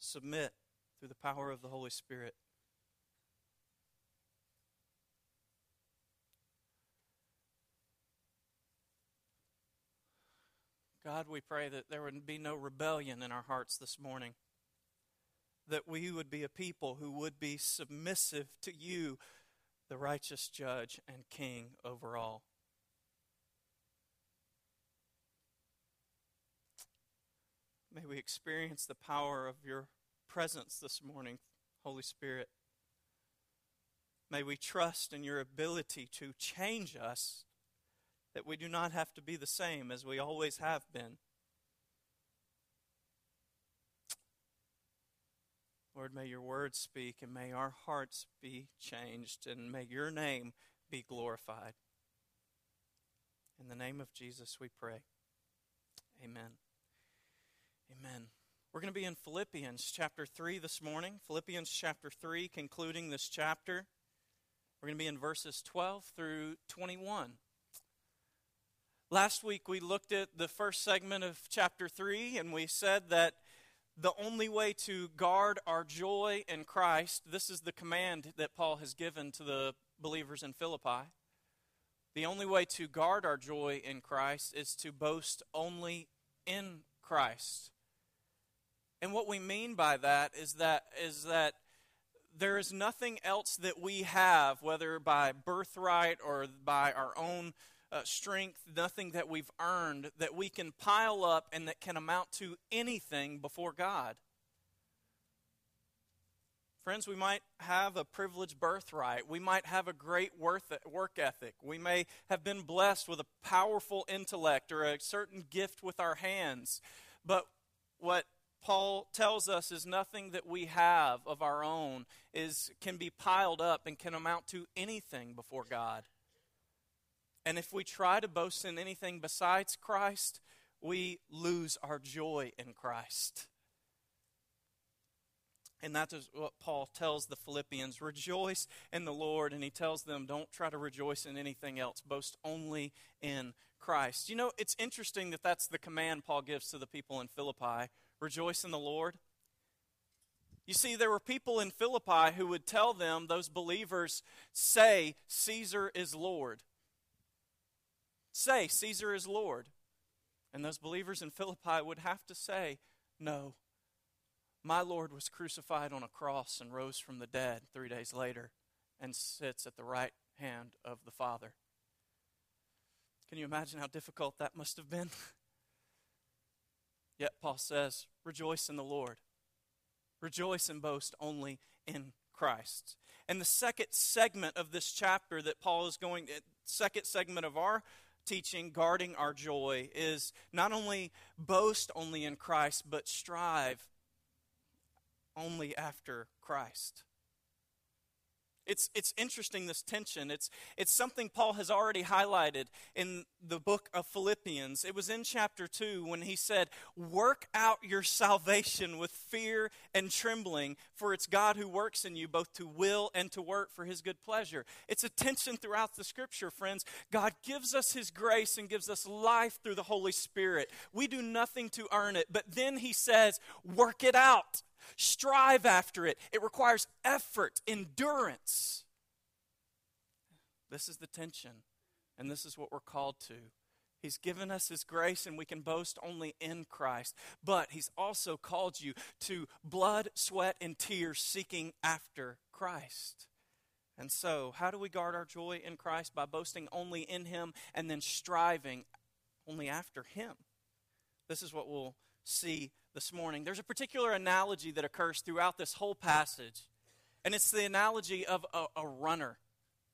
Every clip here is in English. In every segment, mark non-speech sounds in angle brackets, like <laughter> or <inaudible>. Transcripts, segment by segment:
submit through the power of the Holy Spirit. God, we pray that there would be no rebellion in our hearts this morning. That we would be a people who would be submissive to you, the righteous judge and king over all. May we experience the power of your presence this morning, Holy Spirit. May we trust in your ability to change us that we do not have to be the same as we always have been. Lord, may your words speak and may our hearts be changed and may your name be glorified. In the name of Jesus we pray. Amen. Amen. We're going to be in Philippians chapter 3 this morning. Philippians chapter 3, concluding this chapter. We're going to be in verses 12 through 21. Last week we looked at the first segment of chapter 3 and we said that the only way to guard our joy in Christ, this is the command that Paul has given to the believers in Philippi. The only way to guard our joy in Christ is to boast only in Christ. And what we mean by that is that is that there is nothing else that we have, whether by birthright or by our own uh, strength, nothing that we've earned that we can pile up and that can amount to anything before God. Friends, we might have a privileged birthright. We might have a great work ethic. We may have been blessed with a powerful intellect or a certain gift with our hands. But what Paul tells us is nothing that we have of our own is can be piled up and can amount to anything before God. And if we try to boast in anything besides Christ, we lose our joy in Christ. And that is what Paul tells the Philippians rejoice in the Lord. And he tells them, don't try to rejoice in anything else, boast only in Christ. You know, it's interesting that that's the command Paul gives to the people in Philippi rejoice in the Lord. You see, there were people in Philippi who would tell them, those believers, say, Caesar is Lord say, Caesar is Lord. And those believers in Philippi would have to say, No, my Lord was crucified on a cross and rose from the dead three days later and sits at the right hand of the Father. Can you imagine how difficult that must have been? <laughs> Yet Paul says, Rejoice in the Lord. Rejoice and boast only in Christ. And the second segment of this chapter that Paul is going, eh, second segment of our teaching, guarding our joy, is not only boast only in Christ, but strive only after Christ. It's, it's interesting, this tension. It's, it's something Paul has already highlighted in the book of Philippians. It was in chapter 2 when he said, Work out your salvation with fear and trembling, for it's God who works in you both to will and to work for his good pleasure. It's a tension throughout the scripture, friends. God gives us his grace and gives us life through the Holy Spirit. We do nothing to earn it, but then he says, Work it out. Strive after it. It requires effort, endurance. This is the tension, and this is what we're called to. He's given us His grace, and we can boast only in Christ. But He's also called you to blood, sweat, and tears seeking after Christ. And so, how do we guard our joy in Christ? By boasting only in Him and then striving only after Him. This is what we'll see this morning. There's a particular analogy that occurs throughout this whole passage, and it's the analogy of a, a runner.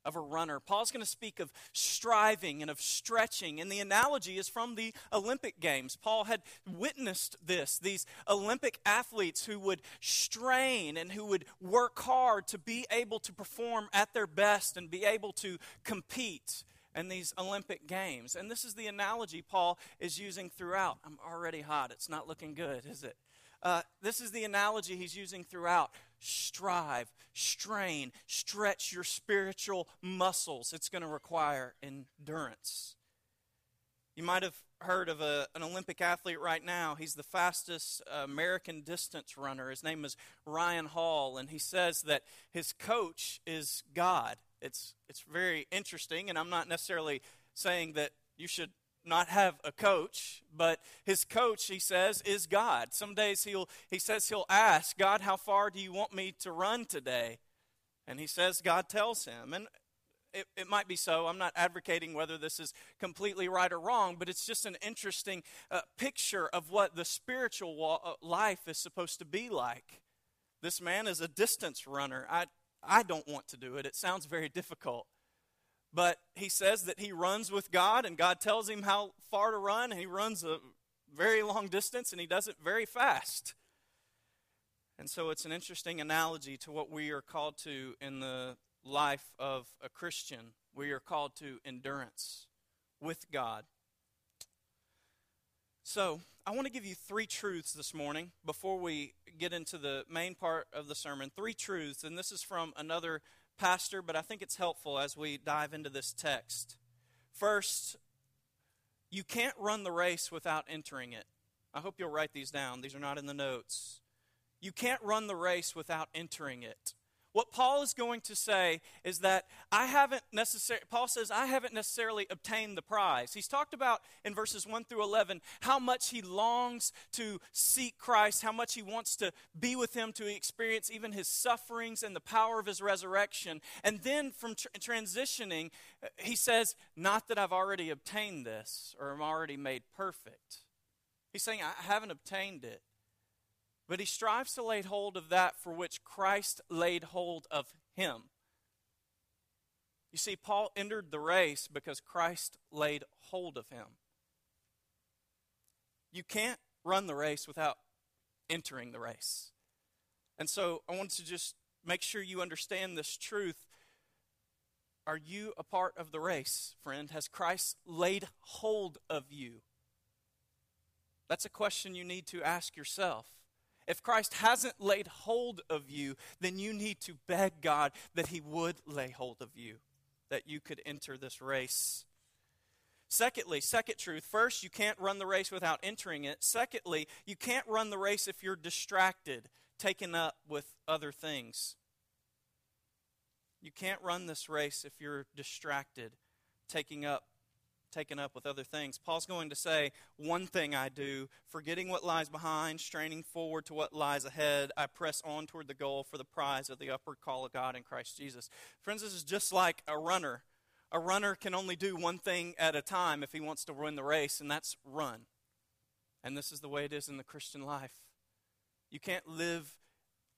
Of a runner. Paul's going to speak of striving and of stretching, and the analogy is from the Olympic Games. Paul had witnessed this these Olympic athletes who would strain and who would work hard to be able to perform at their best and be able to compete and these Olympic Games. And this is the analogy Paul is using throughout. I'm already hot. It's not looking good, is it? Uh, this is the analogy he's using throughout. Strive, strain, stretch your spiritual muscles. It's going to require endurance. You might have heard of a, an Olympic athlete right now. He's the fastest American distance runner. His name is Ryan Hall, and he says that his coach is God. It's, it's very interesting, and I'm not necessarily saying that you should not have a coach, but his coach, he says, is God. Some days he'll, he says he'll ask, God, how far do you want me to run today? And he says, God tells him. And it, it might be so. I'm not advocating whether this is completely right or wrong, but it's just an interesting uh, picture of what the spiritual wa- uh, life is supposed to be like. This man is a distance runner. I, I don't want to do it, it sounds very difficult. But he says that he runs with God, and God tells him how far to run, and he runs a very long distance, and he does it very fast. And so it's an interesting analogy to what we are called to in the life of a Christian. We are called to endurance with God. So, I want to give you three truths this morning before we get into the main part of the sermon. Three truths, and this is from another pastor, but I think it's helpful as we dive into this text. First, you can't run the race without entering it. I hope you'll write these down. These are not in the notes. You can't run the race without entering it. What Paul is going to say is that I haven't necessarily, Paul says, I haven't necessarily obtained the prize. He's talked about in verses 1 through 11 how much he longs to seek Christ, how much he wants to be with him, to experience even his sufferings and the power of his resurrection. And then from tr- transitioning, he says, Not that I've already obtained this or am already made perfect. He's saying, I haven't obtained it. But he strives to lay hold of that for which Christ laid hold of him. You see, Paul entered the race because Christ laid hold of him. You can't run the race without entering the race. And so I want to just make sure you understand this truth. Are you a part of the race, friend? Has Christ laid hold of you? That's a question you need to ask yourself. If Christ hasn't laid hold of you, then you need to beg God that He would lay hold of you, that you could enter this race. Secondly, second truth. First, you can't run the race without entering it. Secondly, you can't run the race if you're distracted, taken up with other things. You can't run this race if you're distracted, taking up taken up with other things. Paul's going to say, One thing I do, forgetting what lies behind, straining forward to what lies ahead, I press on toward the goal for the prize of the upward call of God in Christ Jesus. Friends, this is just like a runner. A runner can only do one thing at a time if he wants to win the race, and that's run. And this is the way it is in the Christian life. You can't live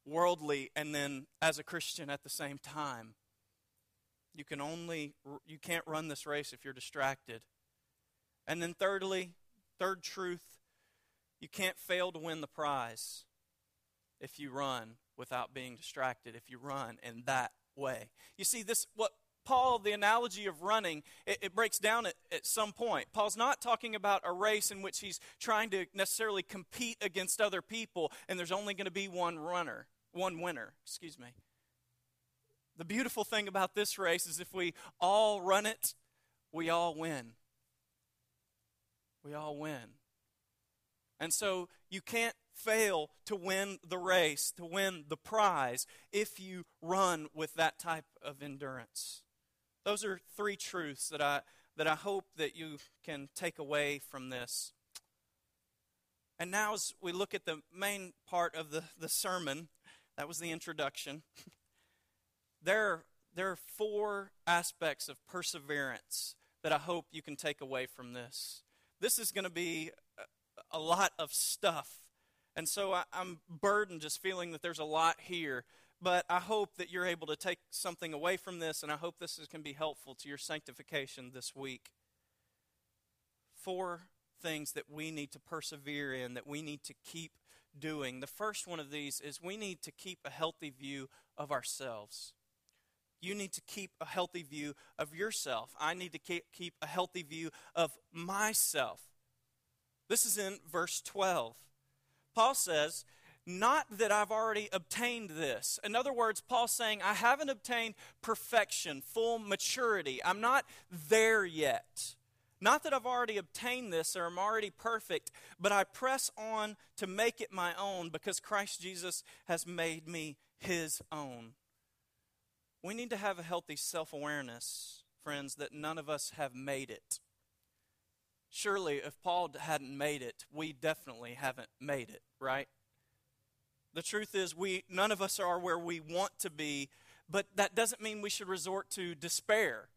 worldly and then as a Christian at the same time. You can only you can't run this race if you're distracted. And then thirdly, third truth, you can't fail to win the prize if you run without being distracted, if you run in that way. You see this what Paul, the analogy of running, it, it, breaks down at, at some point. Paul's not talking about a race in which he's trying to necessarily compete against other people and there's only going to be one runner, one winner, excuse me. The beautiful thing about this race is if we all run it, we all win. We all win. And so you can't fail to win the race, to win the prize, if you run with that type of endurance. Those are three truths that I, that I hope that you can take away from this. And now, as we look at the main part of the, the sermon, that was the introduction. <laughs> there, there are four aspects of perseverance that I hope you can take away from this. This is going to be a, lot of stuff. And so I, I'm burdened just feeling that there's a lot here. But I hope that you're able to take something away from this, and I hope this is, can be helpful to your sanctification this week. Four things that we need to persevere in, that we need to keep doing. The first one of these is we need to keep a healthy view of ourselves. You need to keep a healthy view of yourself. I need to keep a healthy view of myself. This is in verse 12. Paul says, Not that I've already obtained this. In other words, Paul's saying, I haven't obtained perfection, full maturity. I'm not there yet. Not that I've already obtained this or I'm already perfect, but I press on to make it my own because Christ Jesus has made me his own. We need to have a healthy self awareness, friends, that none of us have made it. Surely, if Paul hadn't made it, we definitely haven't made it, right? The truth is, we none of us are where we want to be, but that doesn't mean we should resort to despair,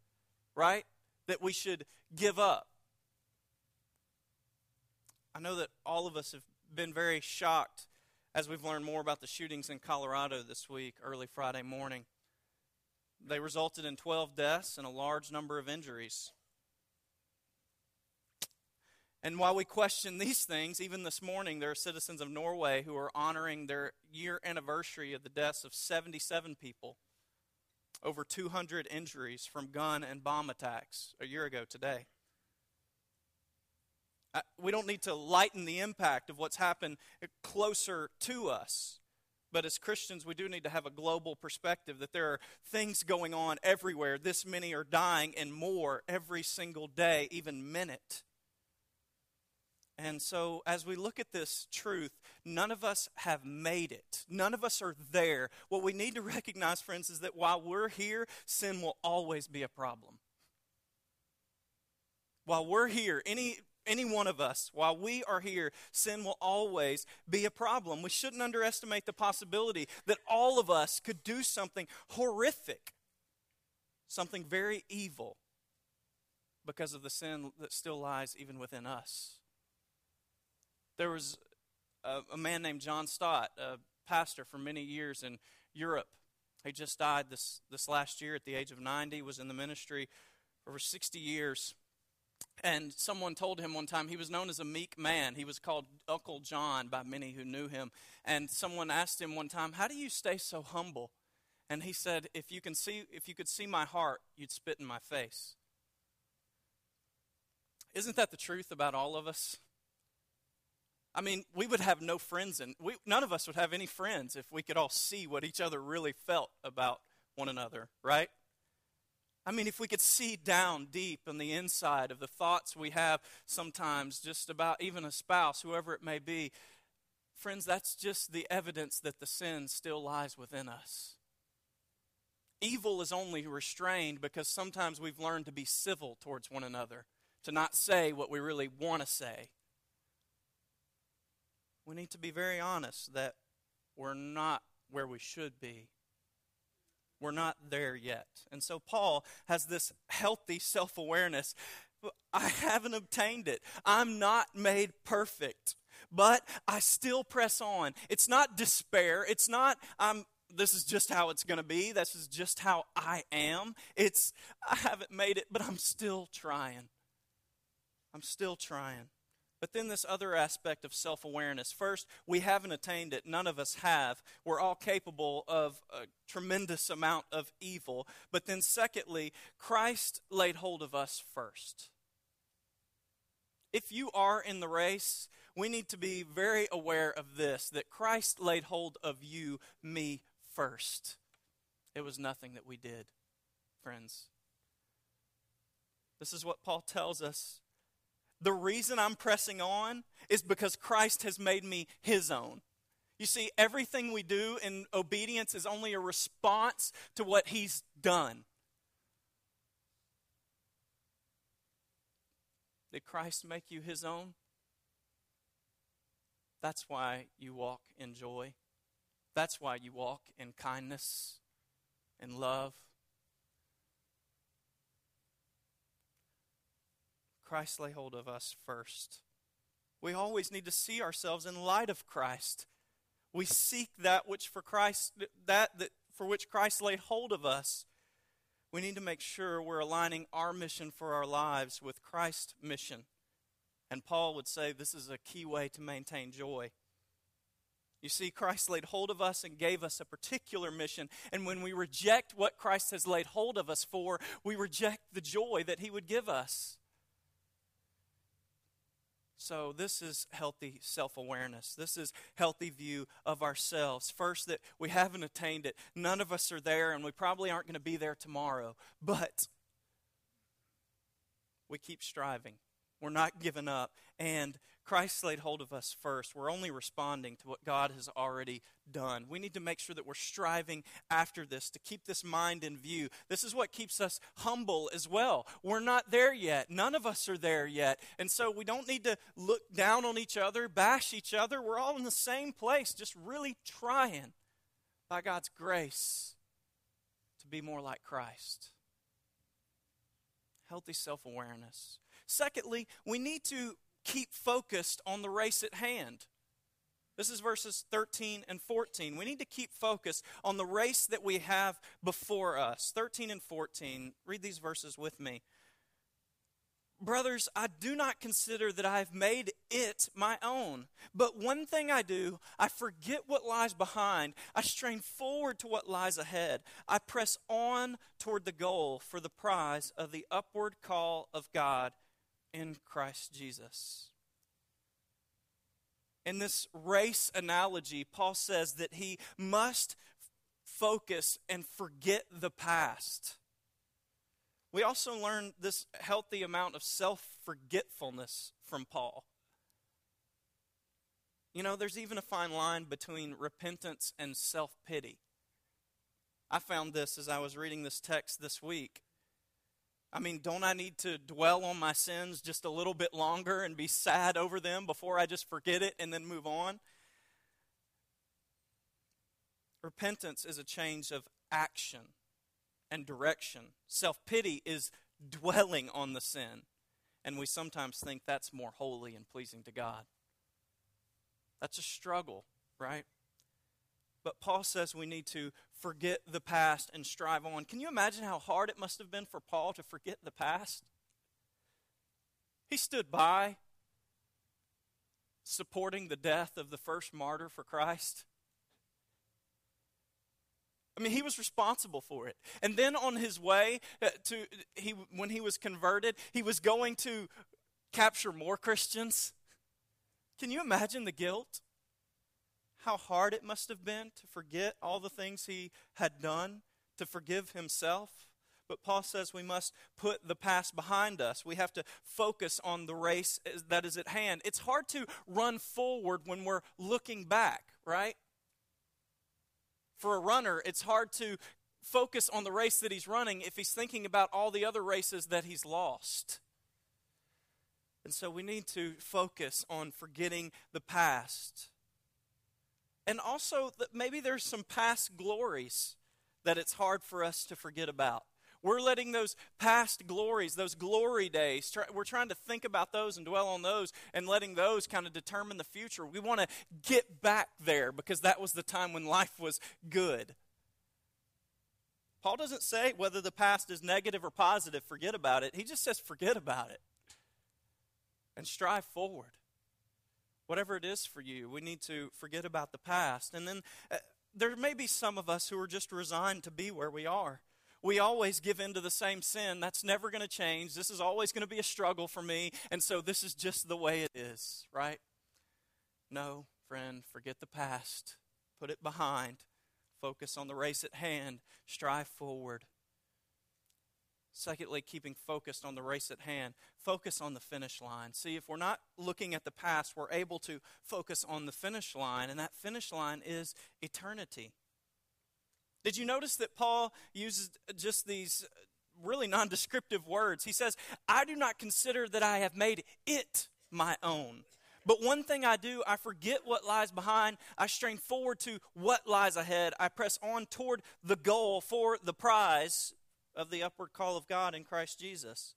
right? That we should give up. I know that all of us have been very shocked as we've learned more about the shootings in Colorado this week, early Friday morning. They resulted in 12 deaths and a large number of injuries. And while we question these things, even this morning, there are citizens of Norway who are honoring their year anniversary of the deaths of 77 people, over 200 injuries from gun and bomb attacks a year ago today. We don't need to lighten the impact of what's happened closer to us. But as Christians, we do need to have a global perspective that there are things going on everywhere. This many are dying and more every single day, even minute. And so, as we look at this truth, none of us have made it. None of us are there. What we need to recognize, friends, is that while we're here, sin will always be a problem. While we're here, any any one of us, while we are here, sin will always be a problem. We shouldn't underestimate the possibility that all of us could do something horrific, something very evil, because of the sin that still lies even within us. There was a, a man named John Stott, a pastor for many years in Europe. He just died this, this last year at the age of 90, was in the ministry for over 60 years. And someone told him one time he was known as a meek man. He was called Uncle John by many who knew him. And someone asked him one time, "How do you stay so humble?" And he said, "If you can see if you could see my heart, you'd spit in my face." Isn't that the truth about all of us? I mean, we would have no friends, and we, none of us would have any friends if we could all see what each other really felt about one another, right? I mean, if we could see down deep in the inside of the thoughts we have sometimes just about even a spouse, whoever it may be, friends, that's just the evidence that the sin still lies within us. Evil is only restrained because sometimes we've learned to be civil towards one another, to not say what we really want to say. We need to be very honest that we're not where we should be we're not there yet. And so Paul has this healthy self awareness. I haven't obtained it. I'm not made perfect, but I still press on. It's not despair. It's not, I'm, this is just how it's going to be. This is just how I am. It's, I haven't made it, but I'm still trying. I'm still trying. But then this other aspect of self awareness. First, we haven't attained it. None of us have. We're all capable of a tremendous amount of evil. But then, secondly, Christ laid hold of us first. If you are in the race, we need to be very aware of this that Christ laid hold of you, me, first. It was nothing that we did, friends. This is what Paul tells us the reason I'm pressing on is because Christ has made me his own. You see, everything we do in obedience is only a response to what he's done. Did Christ make you his own? That's why you walk in joy. That's why you walk in kindness and love Christ lay hold of us first. We always need to see ourselves in light of Christ. We seek that which for Christ that, that for which Christ laid hold of us. We need to make sure we're aligning our mission for our lives with Christ's mission. And Paul would say this is a key way to maintain joy. You see, Christ laid hold of us and gave us a particular mission. And when we reject what Christ has laid hold of us for, we reject the joy that He would give us. So, this is healthy self awareness. This is healthy view of ourselves. First, that we haven't attained it. None of us are there, and we probably aren't going to be there tomorrow. But we keep striving. We're not giving up. And Christ laid hold of us first. We're only responding to what God has already done. We need to make sure that we're striving after this to keep this mind in view. This is what keeps us humble as well. We're not there yet. None of us are there yet. And so we don't need to look down on each other, bash each other. We're all in the same place, just really trying by God's grace to be more like Christ. Healthy self awareness. Secondly, we need to keep focused on the race at hand. This is verses 13 and 14. We need to keep focused on the race that we have before us. 13 and 14. Read these verses with me. Brothers, I do not consider that I have made it my own. But one thing I do, I forget what lies behind. I strain forward to what lies ahead. I press on toward the goal for the prize of the upward call of God in Christ Jesus. In this race analogy, Paul says that he must focus and forget the past. We also learn this healthy amount of self forgetfulness from Paul. You know, there's even a fine line between repentance and self pity. I found this as I was reading this text this week. I mean, don't I need to dwell on my sins just a little bit longer and be sad over them before I just forget it and then move on? Repentance is a change of action and direction. Self pity is dwelling on the sin. And we sometimes think that's more holy and pleasing to God. That's a struggle, right? But Paul says we need to forget the past and strive on. Can you imagine how hard it must have been for Paul to forget the past? He stood by supporting the death of the first martyr for Christ. I mean, he was responsible for it. And then on his way uh, to he when he was converted, he was going to capture more Christians. Can you imagine the guilt? How hard it must have been to forget all the things he had done, to forgive himself. But Paul says we must put the past behind us. We have to focus on the race that is at hand. It's hard to run forward when we're looking back, right? For a runner, it's hard to focus on the race that he's running if he's thinking about all the other races that he's lost. And so we need to focus on forgetting the past and also that maybe there's some past glories that it's hard for us to forget about. We're letting those past glories, those glory days, try, we're trying to think about those and dwell on those and letting those kind of determine the future. We want to get back there because that was the time when life was good. Paul doesn't say whether the past is negative or positive, forget about it. He just says forget about it and strive forward whatever it is for you, we need to forget about the past. And then uh, there may be some of us who are just resigned to be where we are. We always give in to the same sin. That's never going to change. This is always going to be a struggle for me. And so this is just the way it is, right? No, friend, forget the past. Put it behind. Focus on the race at hand. Strive forward. Secondly, keeping focused on the race at hand. Focus on the finish line. See, if we're not looking at the past, we're able to focus on the finish line, and that finish line is eternity. Did you notice that Paul uses just these really nondescriptive words? He says, I do not consider that I have made it my own. But one thing I do, I forget what lies behind. I strain forward to what lies ahead. I press on toward the goal for the prize of the upward call of God in Christ Jesus.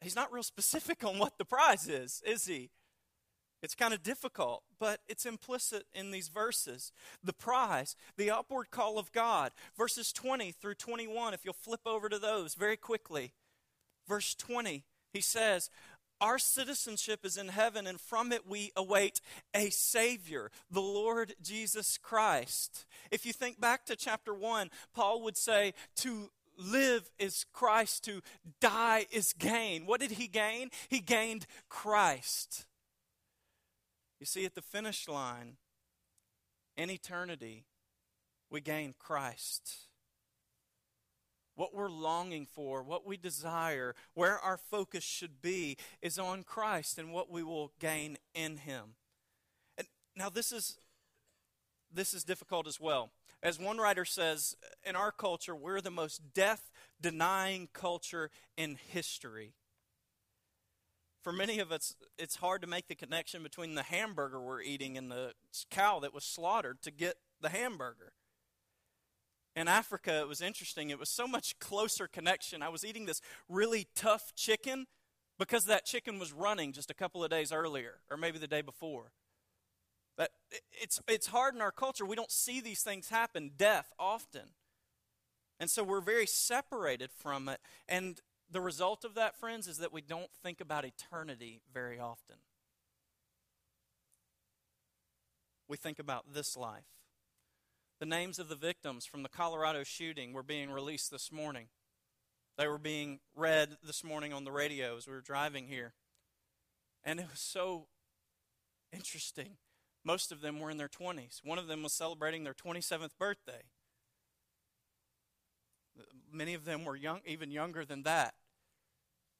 He's not real specific on what the prize is, is he? It's kind of difficult, but it's implicit in these verses. The prize, the upward call of God. Verses 20 through 21, if you'll flip over to those very quickly. Verse 20, he says, Our citizenship is in heaven, and from it we await a Savior, the Lord Jesus Christ. If you think back to chapter 1, Paul would say, To live is Christ, to die is gain. What did he gain? He gained Christ. You see, at the finish line, in eternity, we gain Christ. what we're longing for, what we desire, where our focus should be is on Christ and what we will gain in him. And now this is this is difficult as well. As one writer says, in our culture, we're the most death denying culture in history. For many of us, it's hard to make the connection between the hamburger we're eating and the cow that was slaughtered to get the hamburger. In Africa, it was interesting. It was so much closer connection. I was eating this really tough chicken because that chicken was running just a couple of days earlier, or maybe the day before. That it's, it's hard in our culture. We don't see these things happen, death often. And so we're very separated from it. And the result of that, friends, is that we don't think about eternity very often. We think about this life. The names of the victims from the Colorado shooting were being released this morning. They were being read this morning on the radio as we were driving here. And it was so interesting. Most of them were in their 20s. One of them was celebrating their 27th birthday. Many of them were young, even younger than that.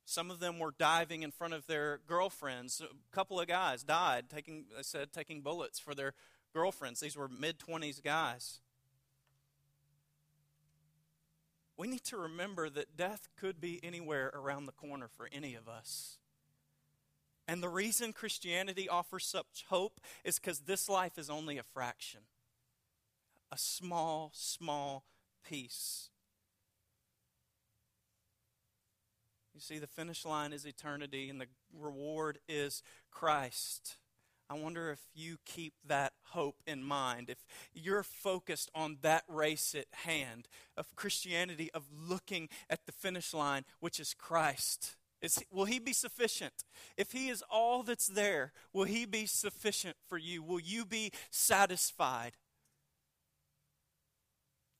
Some of them were diving in front of their girlfriends. A couple of guys died, taking, they said, taking bullets for their girlfriends. These were mid 20s guys. We need to remember that death could be anywhere around the corner for any of us. And the reason Christianity offers such hope is because this life is only a fraction, a small, small piece. You see, the finish line is eternity, and the reward is Christ. I wonder if you keep that hope in mind, if you're focused on that race at hand of Christianity, of looking at the finish line, which is Christ. Is, will He be sufficient? If He is all that's there, will He be sufficient for you? Will you be satisfied?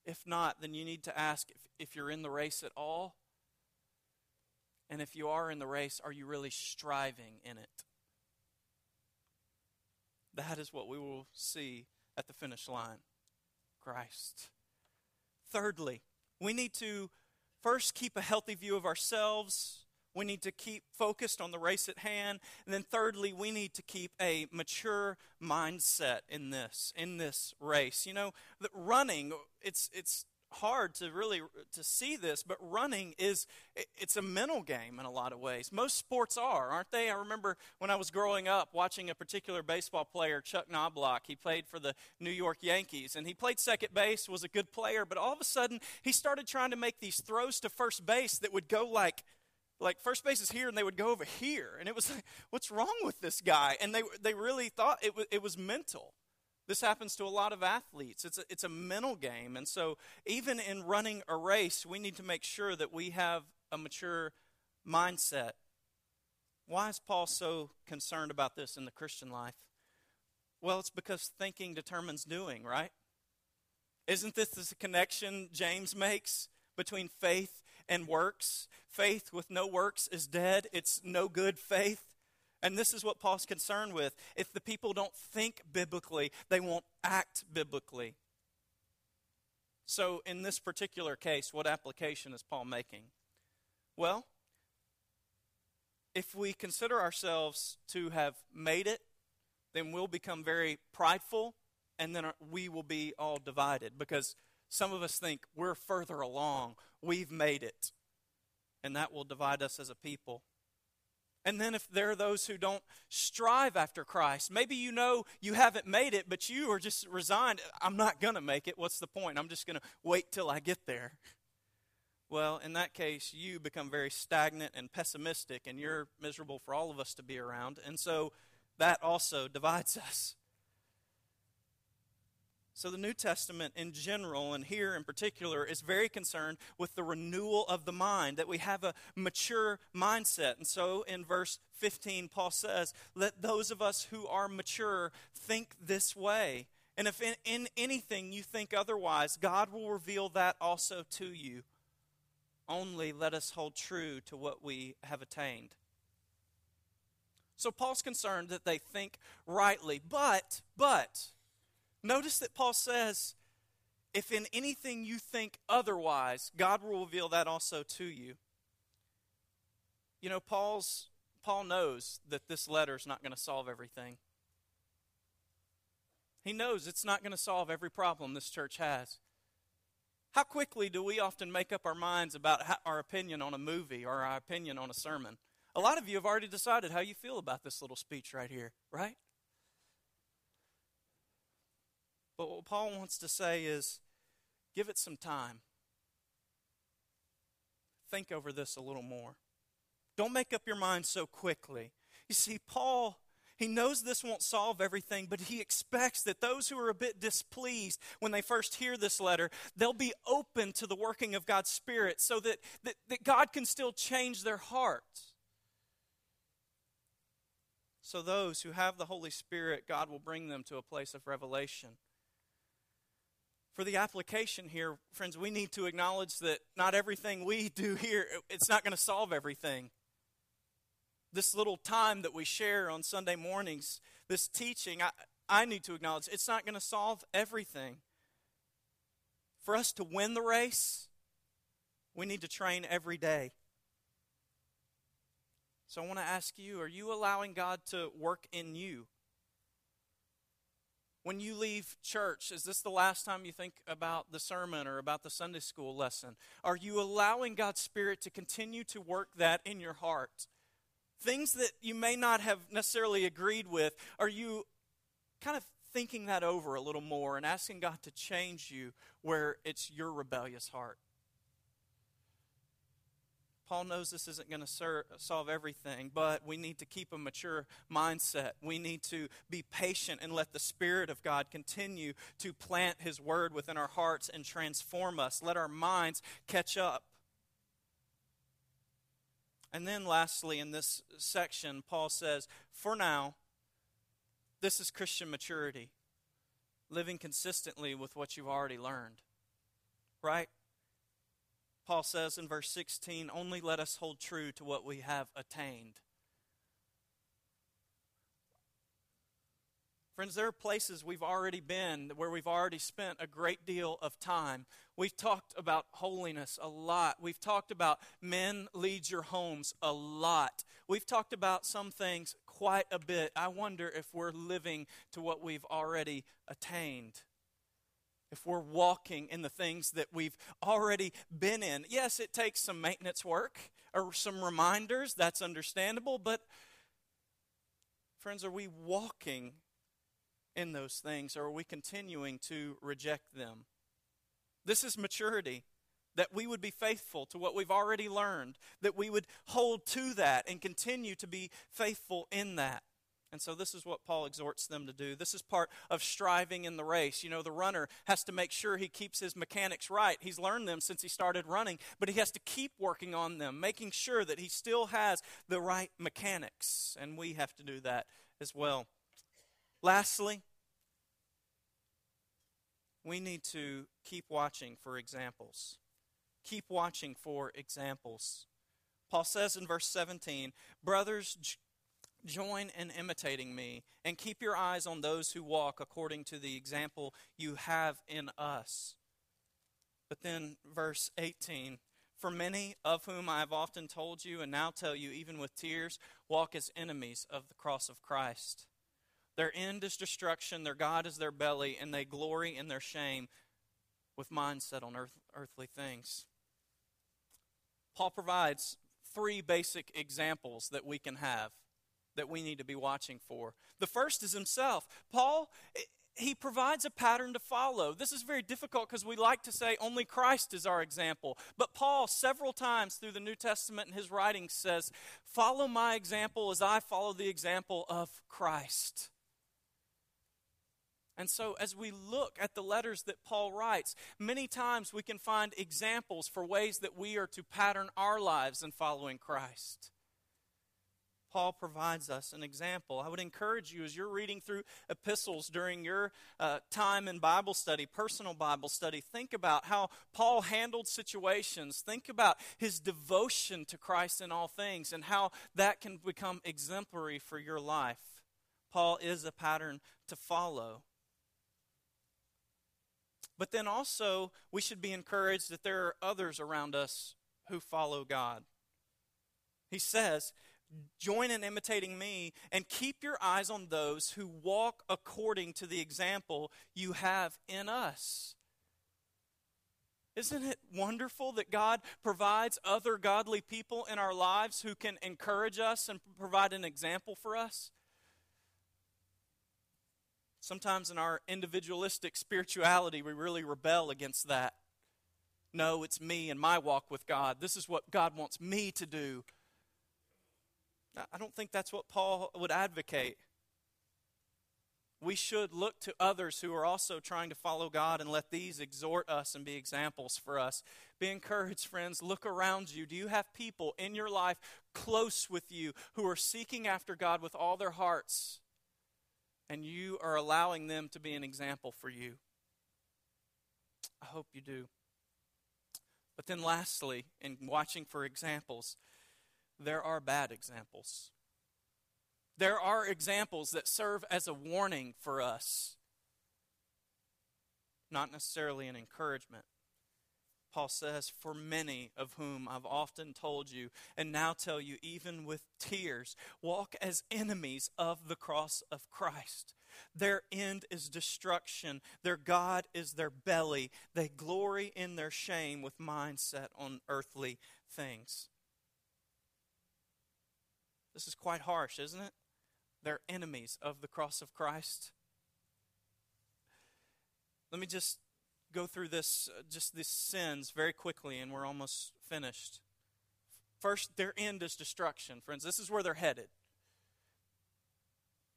If not, then you need to ask if, if you're in the race at all. And if you are in the race, are you really striving in it? That is what we will see at the finish line Christ. Thirdly, we need to first keep a healthy view of ourselves. We need to keep focused on the race at hand. And then thirdly, we need to keep a mature mindset in this, in this race. You know, running, it's it's hard to really to see this but running is it's a mental game in a lot of ways most sports are aren't they i remember when i was growing up watching a particular baseball player chuck knoblauch he played for the new york yankees and he played second base was a good player but all of a sudden he started trying to make these throws to first base that would go like like first base is here and they would go over here and it was like <laughs> what's wrong with this guy and they they really thought it was, it was mental this happens to a lot of athletes. It's a, it's a mental game. And so, even in running a race, we need to make sure that we have a mature mindset. Why is Paul so concerned about this in the Christian life? Well, it's because thinking determines doing, right? Isn't this the connection James makes between faith and works? Faith with no works is dead, it's no good faith. And this is what Paul's concerned with. If the people don't think biblically, they won't act biblically. So, in this particular case, what application is Paul making? Well, if we consider ourselves to have made it, then we'll become very prideful and then we will be all divided because some of us think we're further along, we've made it, and that will divide us as a people. And then if there are those who don't strive after Christ, maybe you know you haven't made it, but you are just resigned. I'm not going to make it. What's the point? I'm just going to wait till I get there. Well, in that case, you become very stagnant and pessimistic, and you're miserable for all of us to be around. And so that also divides us. So, the New Testament in general, and here in particular, is very concerned with the renewal of the mind, that we have a mature mindset. And so, in verse 15, Paul says, Let those of us who are mature think this way. And if in, in anything you think otherwise, God will reveal that also to you. Only let us hold true to what we have attained. So, Paul's concerned that they think rightly, but, but, Notice that Paul says, if in anything you think otherwise, God will reveal that also to you. You know, Paul's Paul knows that this letter is not going to solve everything. He knows it's not going to solve every problem this church has. How quickly do we often make up our minds about our opinion on a movie or our opinion on a sermon? A lot of you have already decided how you feel about this little speech right here, right? But what Paul wants to say is give it some time. Think over this a little more. Don't make up your mind so quickly. You see, Paul, he knows this won't solve everything, but he expects that those who are a bit displeased when they first hear this letter, they'll be open to the working of God's Spirit so that, that, that God can still change their hearts. So, those who have the Holy Spirit, God will bring them to a place of revelation. For the application here, friends, we need to acknowledge that not everything we do here, it's not going to solve everything this little time that we share on Sunday mornings, this teaching, I, I need to acknowledge it's not going to solve everything. For us to win the race, we need to train every day. So I want to ask you are you allowing God to work in you? When you leave church, is this the last time you think about the sermon or about the Sunday school lesson? Are you allowing God's Spirit to continue to work that in your heart? things that you may not have necessarily agreed with, are you kind of thinking that over a little more and asking God to change you where it's your rebellious heart? Paul knows this isn't going to ser- solve everything, but we need to keep a mature mindset. We need to be patient and let the Spirit of God continue to plant His Word within our hearts and transform us. Let our minds catch up. And then, lastly, in this section, Paul says, For now, this is Christian maturity, living consistently with what you've already learned. Right? Paul says in verse 16, Only let us hold true to what we have attained. Friends, there are places we've already been where we've already spent a great deal of time. We've talked about holiness a lot. We've talked about men lead your homes a lot. We've talked about some things quite a bit. I wonder if we're living to what we've already attained. If we're walking in the things that we've already been in. Yes, it takes some maintenance work or some reminders. That's understandable. But, friends, are we walking in those things, or are we continuing to reject them? This is maturity. That we would be faithful to what we've already learned, that we would hold to that and continue to be faithful in that. And so, this is what Paul exhorts them to do. This is part of striving in the race. You know, the runner has to make sure he keeps his mechanics right. He's learned them since he started running, but he has to keep working on them, making sure that he still has the right mechanics. And we have to do that as well. Lastly, we need to keep watching for examples. Keep watching for examples. Paul says in verse 17, Brothers, join in imitating me, and keep your eyes on those who walk according to the example you have in us. But then, verse 18, For many of whom I have often told you, and now tell you, even with tears, walk as enemies of the cross of Christ. Their end is destruction, their God is their belly, and they glory in their shame with minds set on earth, earthly things. Paul provides three basic examples that we can have that we need to be watching for. The first is himself. Paul, eh, he provides a pattern to follow. This is very difficult because we like to say only Christ is our example. But Paul, several times through the New Testament in his writings, says, Follow my example as I follow the example of Christ. And so, as we look at the letters that Paul writes, many times we can find examples for ways that we are to pattern our lives in following Christ. Paul provides us an example. I would encourage you as you're reading through epistles during your uh, time in Bible study, personal Bible study, think about how Paul handled situations. Think about his devotion to Christ in all things and how that can become exemplary for your life. Paul is a pattern to follow. But then also, we should be encouraged that there are others around us who follow God. He says, Join in imitating me and keep your eyes on those who walk according to the example you have in us. Isn't it wonderful that God provides other godly people in our lives who can encourage us and provide an example for us? Sometimes in our individualistic spirituality, we really rebel against that. No, it's me and my walk with God. This is what God wants me to do. I don't think that's what Paul would advocate. We should look to others who are also trying to follow God and let these exhort us and be examples for us. Be encouraged, friends. Look around you. Do you have people in your life close with you who are seeking after God with all their hearts? And you are allowing them to be an example for you. I hope you do. But then, lastly, in watching for examples, there are bad examples. There are examples that serve as a warning for us, not necessarily an encouragement. Paul says, For many of whom I've often told you, and now tell you, even with tears, walk as enemies of the cross of Christ. Their end is destruction. Their God is their belly. They glory in their shame with mind set on earthly things. This is quite harsh, isn't it? They're enemies of the cross of Christ. Let me just go through this, uh, just these sins very quickly, and we're almost finished. First, their end is destruction, friends. This is where they're headed.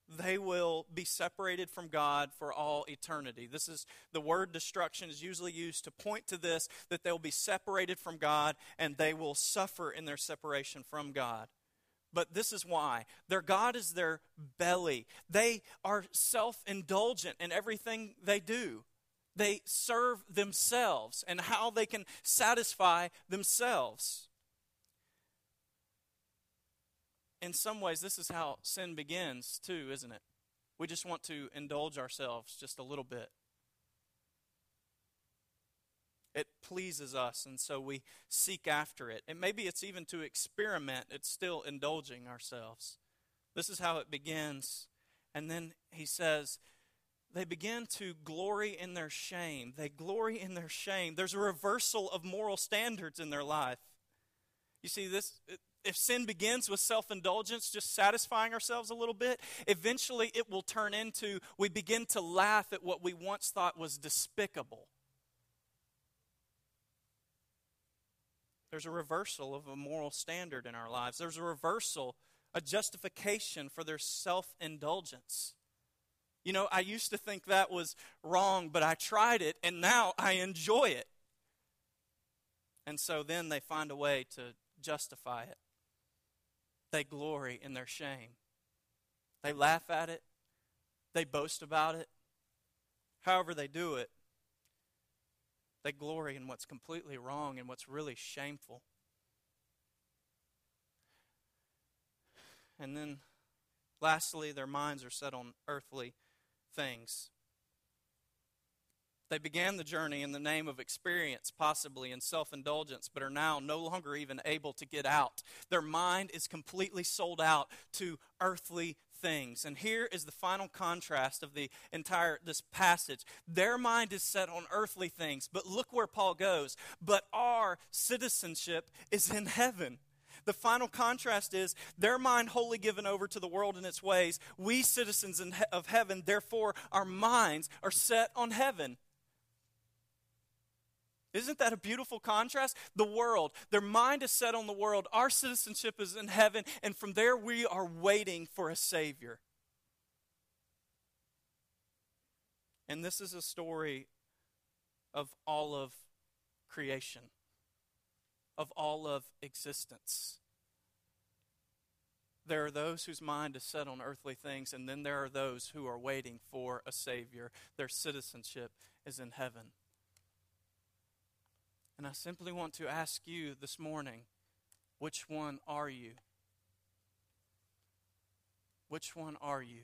They will be separated from God for all eternity. This is the word destruction is usually used to point to this that they'll be separated from God and they will suffer in their separation from God. But this is why. Their God is their belly. They are self indulgent in everything they do. They serve themselves and how they can satisfy themselves. In some ways, this is how sin begins, too, isn't it? We just want to indulge ourselves just a little bit. It pleases us, and so we seek after it. And maybe it's even to experiment, it's still indulging ourselves. This is how it begins. And then he says, they begin to glory in their shame. They glory in their shame. There's a reversal of moral standards in their life. You see, this if sin begins with self indulgence, just satisfying ourselves a little bit, eventually it will turn into we begin to laugh at what we once thought was despicable. There's a reversal of a moral standard in our lives. There's a reversal, a justification for their self indulgence. You know, I used to think that was wrong, but I tried it and now I enjoy it. And so then they find a way to justify it. They glory in their shame. They laugh at it. They boast about it. However, they do it, they glory in what's completely wrong and what's really shameful. And then, lastly, their minds are set on earthly things. They began the journey in the name of experience, possibly in self indulgence, but are now no longer even able to get out. Their mind is completely sold out to earthly things. And here is the final contrast of the entire this passage. Their mind is set on earthly things, but look where Paul goes. But our citizenship is in heaven. The final contrast is their mind wholly given over to the world and its ways. We, citizens of heaven, therefore, our minds are set on heaven. Isn't that a beautiful contrast? The world, their mind is set on the world. Our citizenship is in heaven, and from there we are waiting for a Savior. And this is a story of all of creation, of all of existence. There are those whose mind is set on earthly things, and then there are those who are waiting for a Savior. Their citizenship is in heaven. And I simply want to ask you this morning which one are you? Which one are you?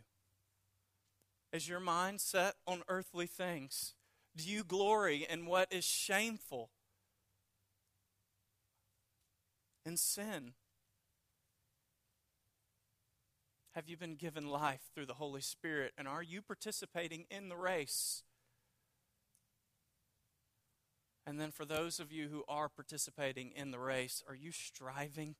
Is your mind set on earthly things? Do you glory in what is shameful? In sin? Have you been given life through the Holy Spirit? And are you participating in the race? And then for those of you who are participating in the race, are you striving?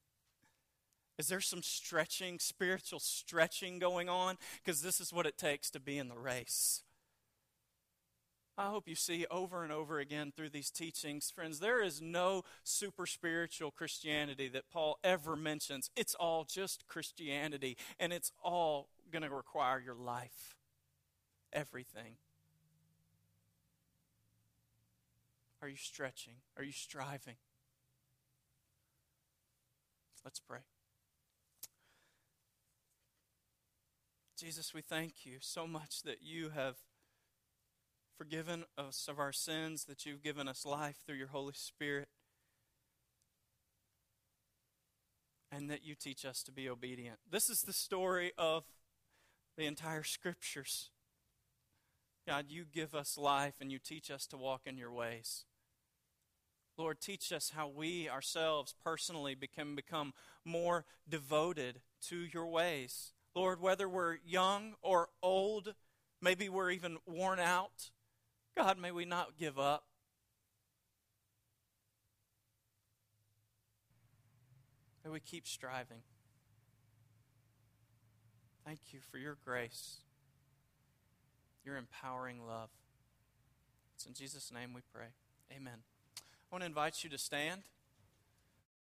Is there some stretching, spiritual stretching going on? Because this is what it takes to be in the race. I hope you see over and over again through these teachings, friends, there is no super spiritual Christianity that Paul ever mentions. It's all just Christianity, and it's all going to require your life. Everything. Are you stretching? Are you striving? Let's pray. Jesus, we thank you so much that you have forgiven us of our sins, that you've given us life through your Holy Spirit, and that you teach us to be obedient. This is the story of the entire scriptures. God, you give us life and you teach us to walk in your ways. Lord, teach us how we ourselves personally can become more devoted to your ways. Lord, whether we're young or old, maybe we're even worn out, God, may we not give up. May we keep striving. Thank you for your grace, your empowering love. It's in Jesus' name we pray. Amen. I want to invite you to stand.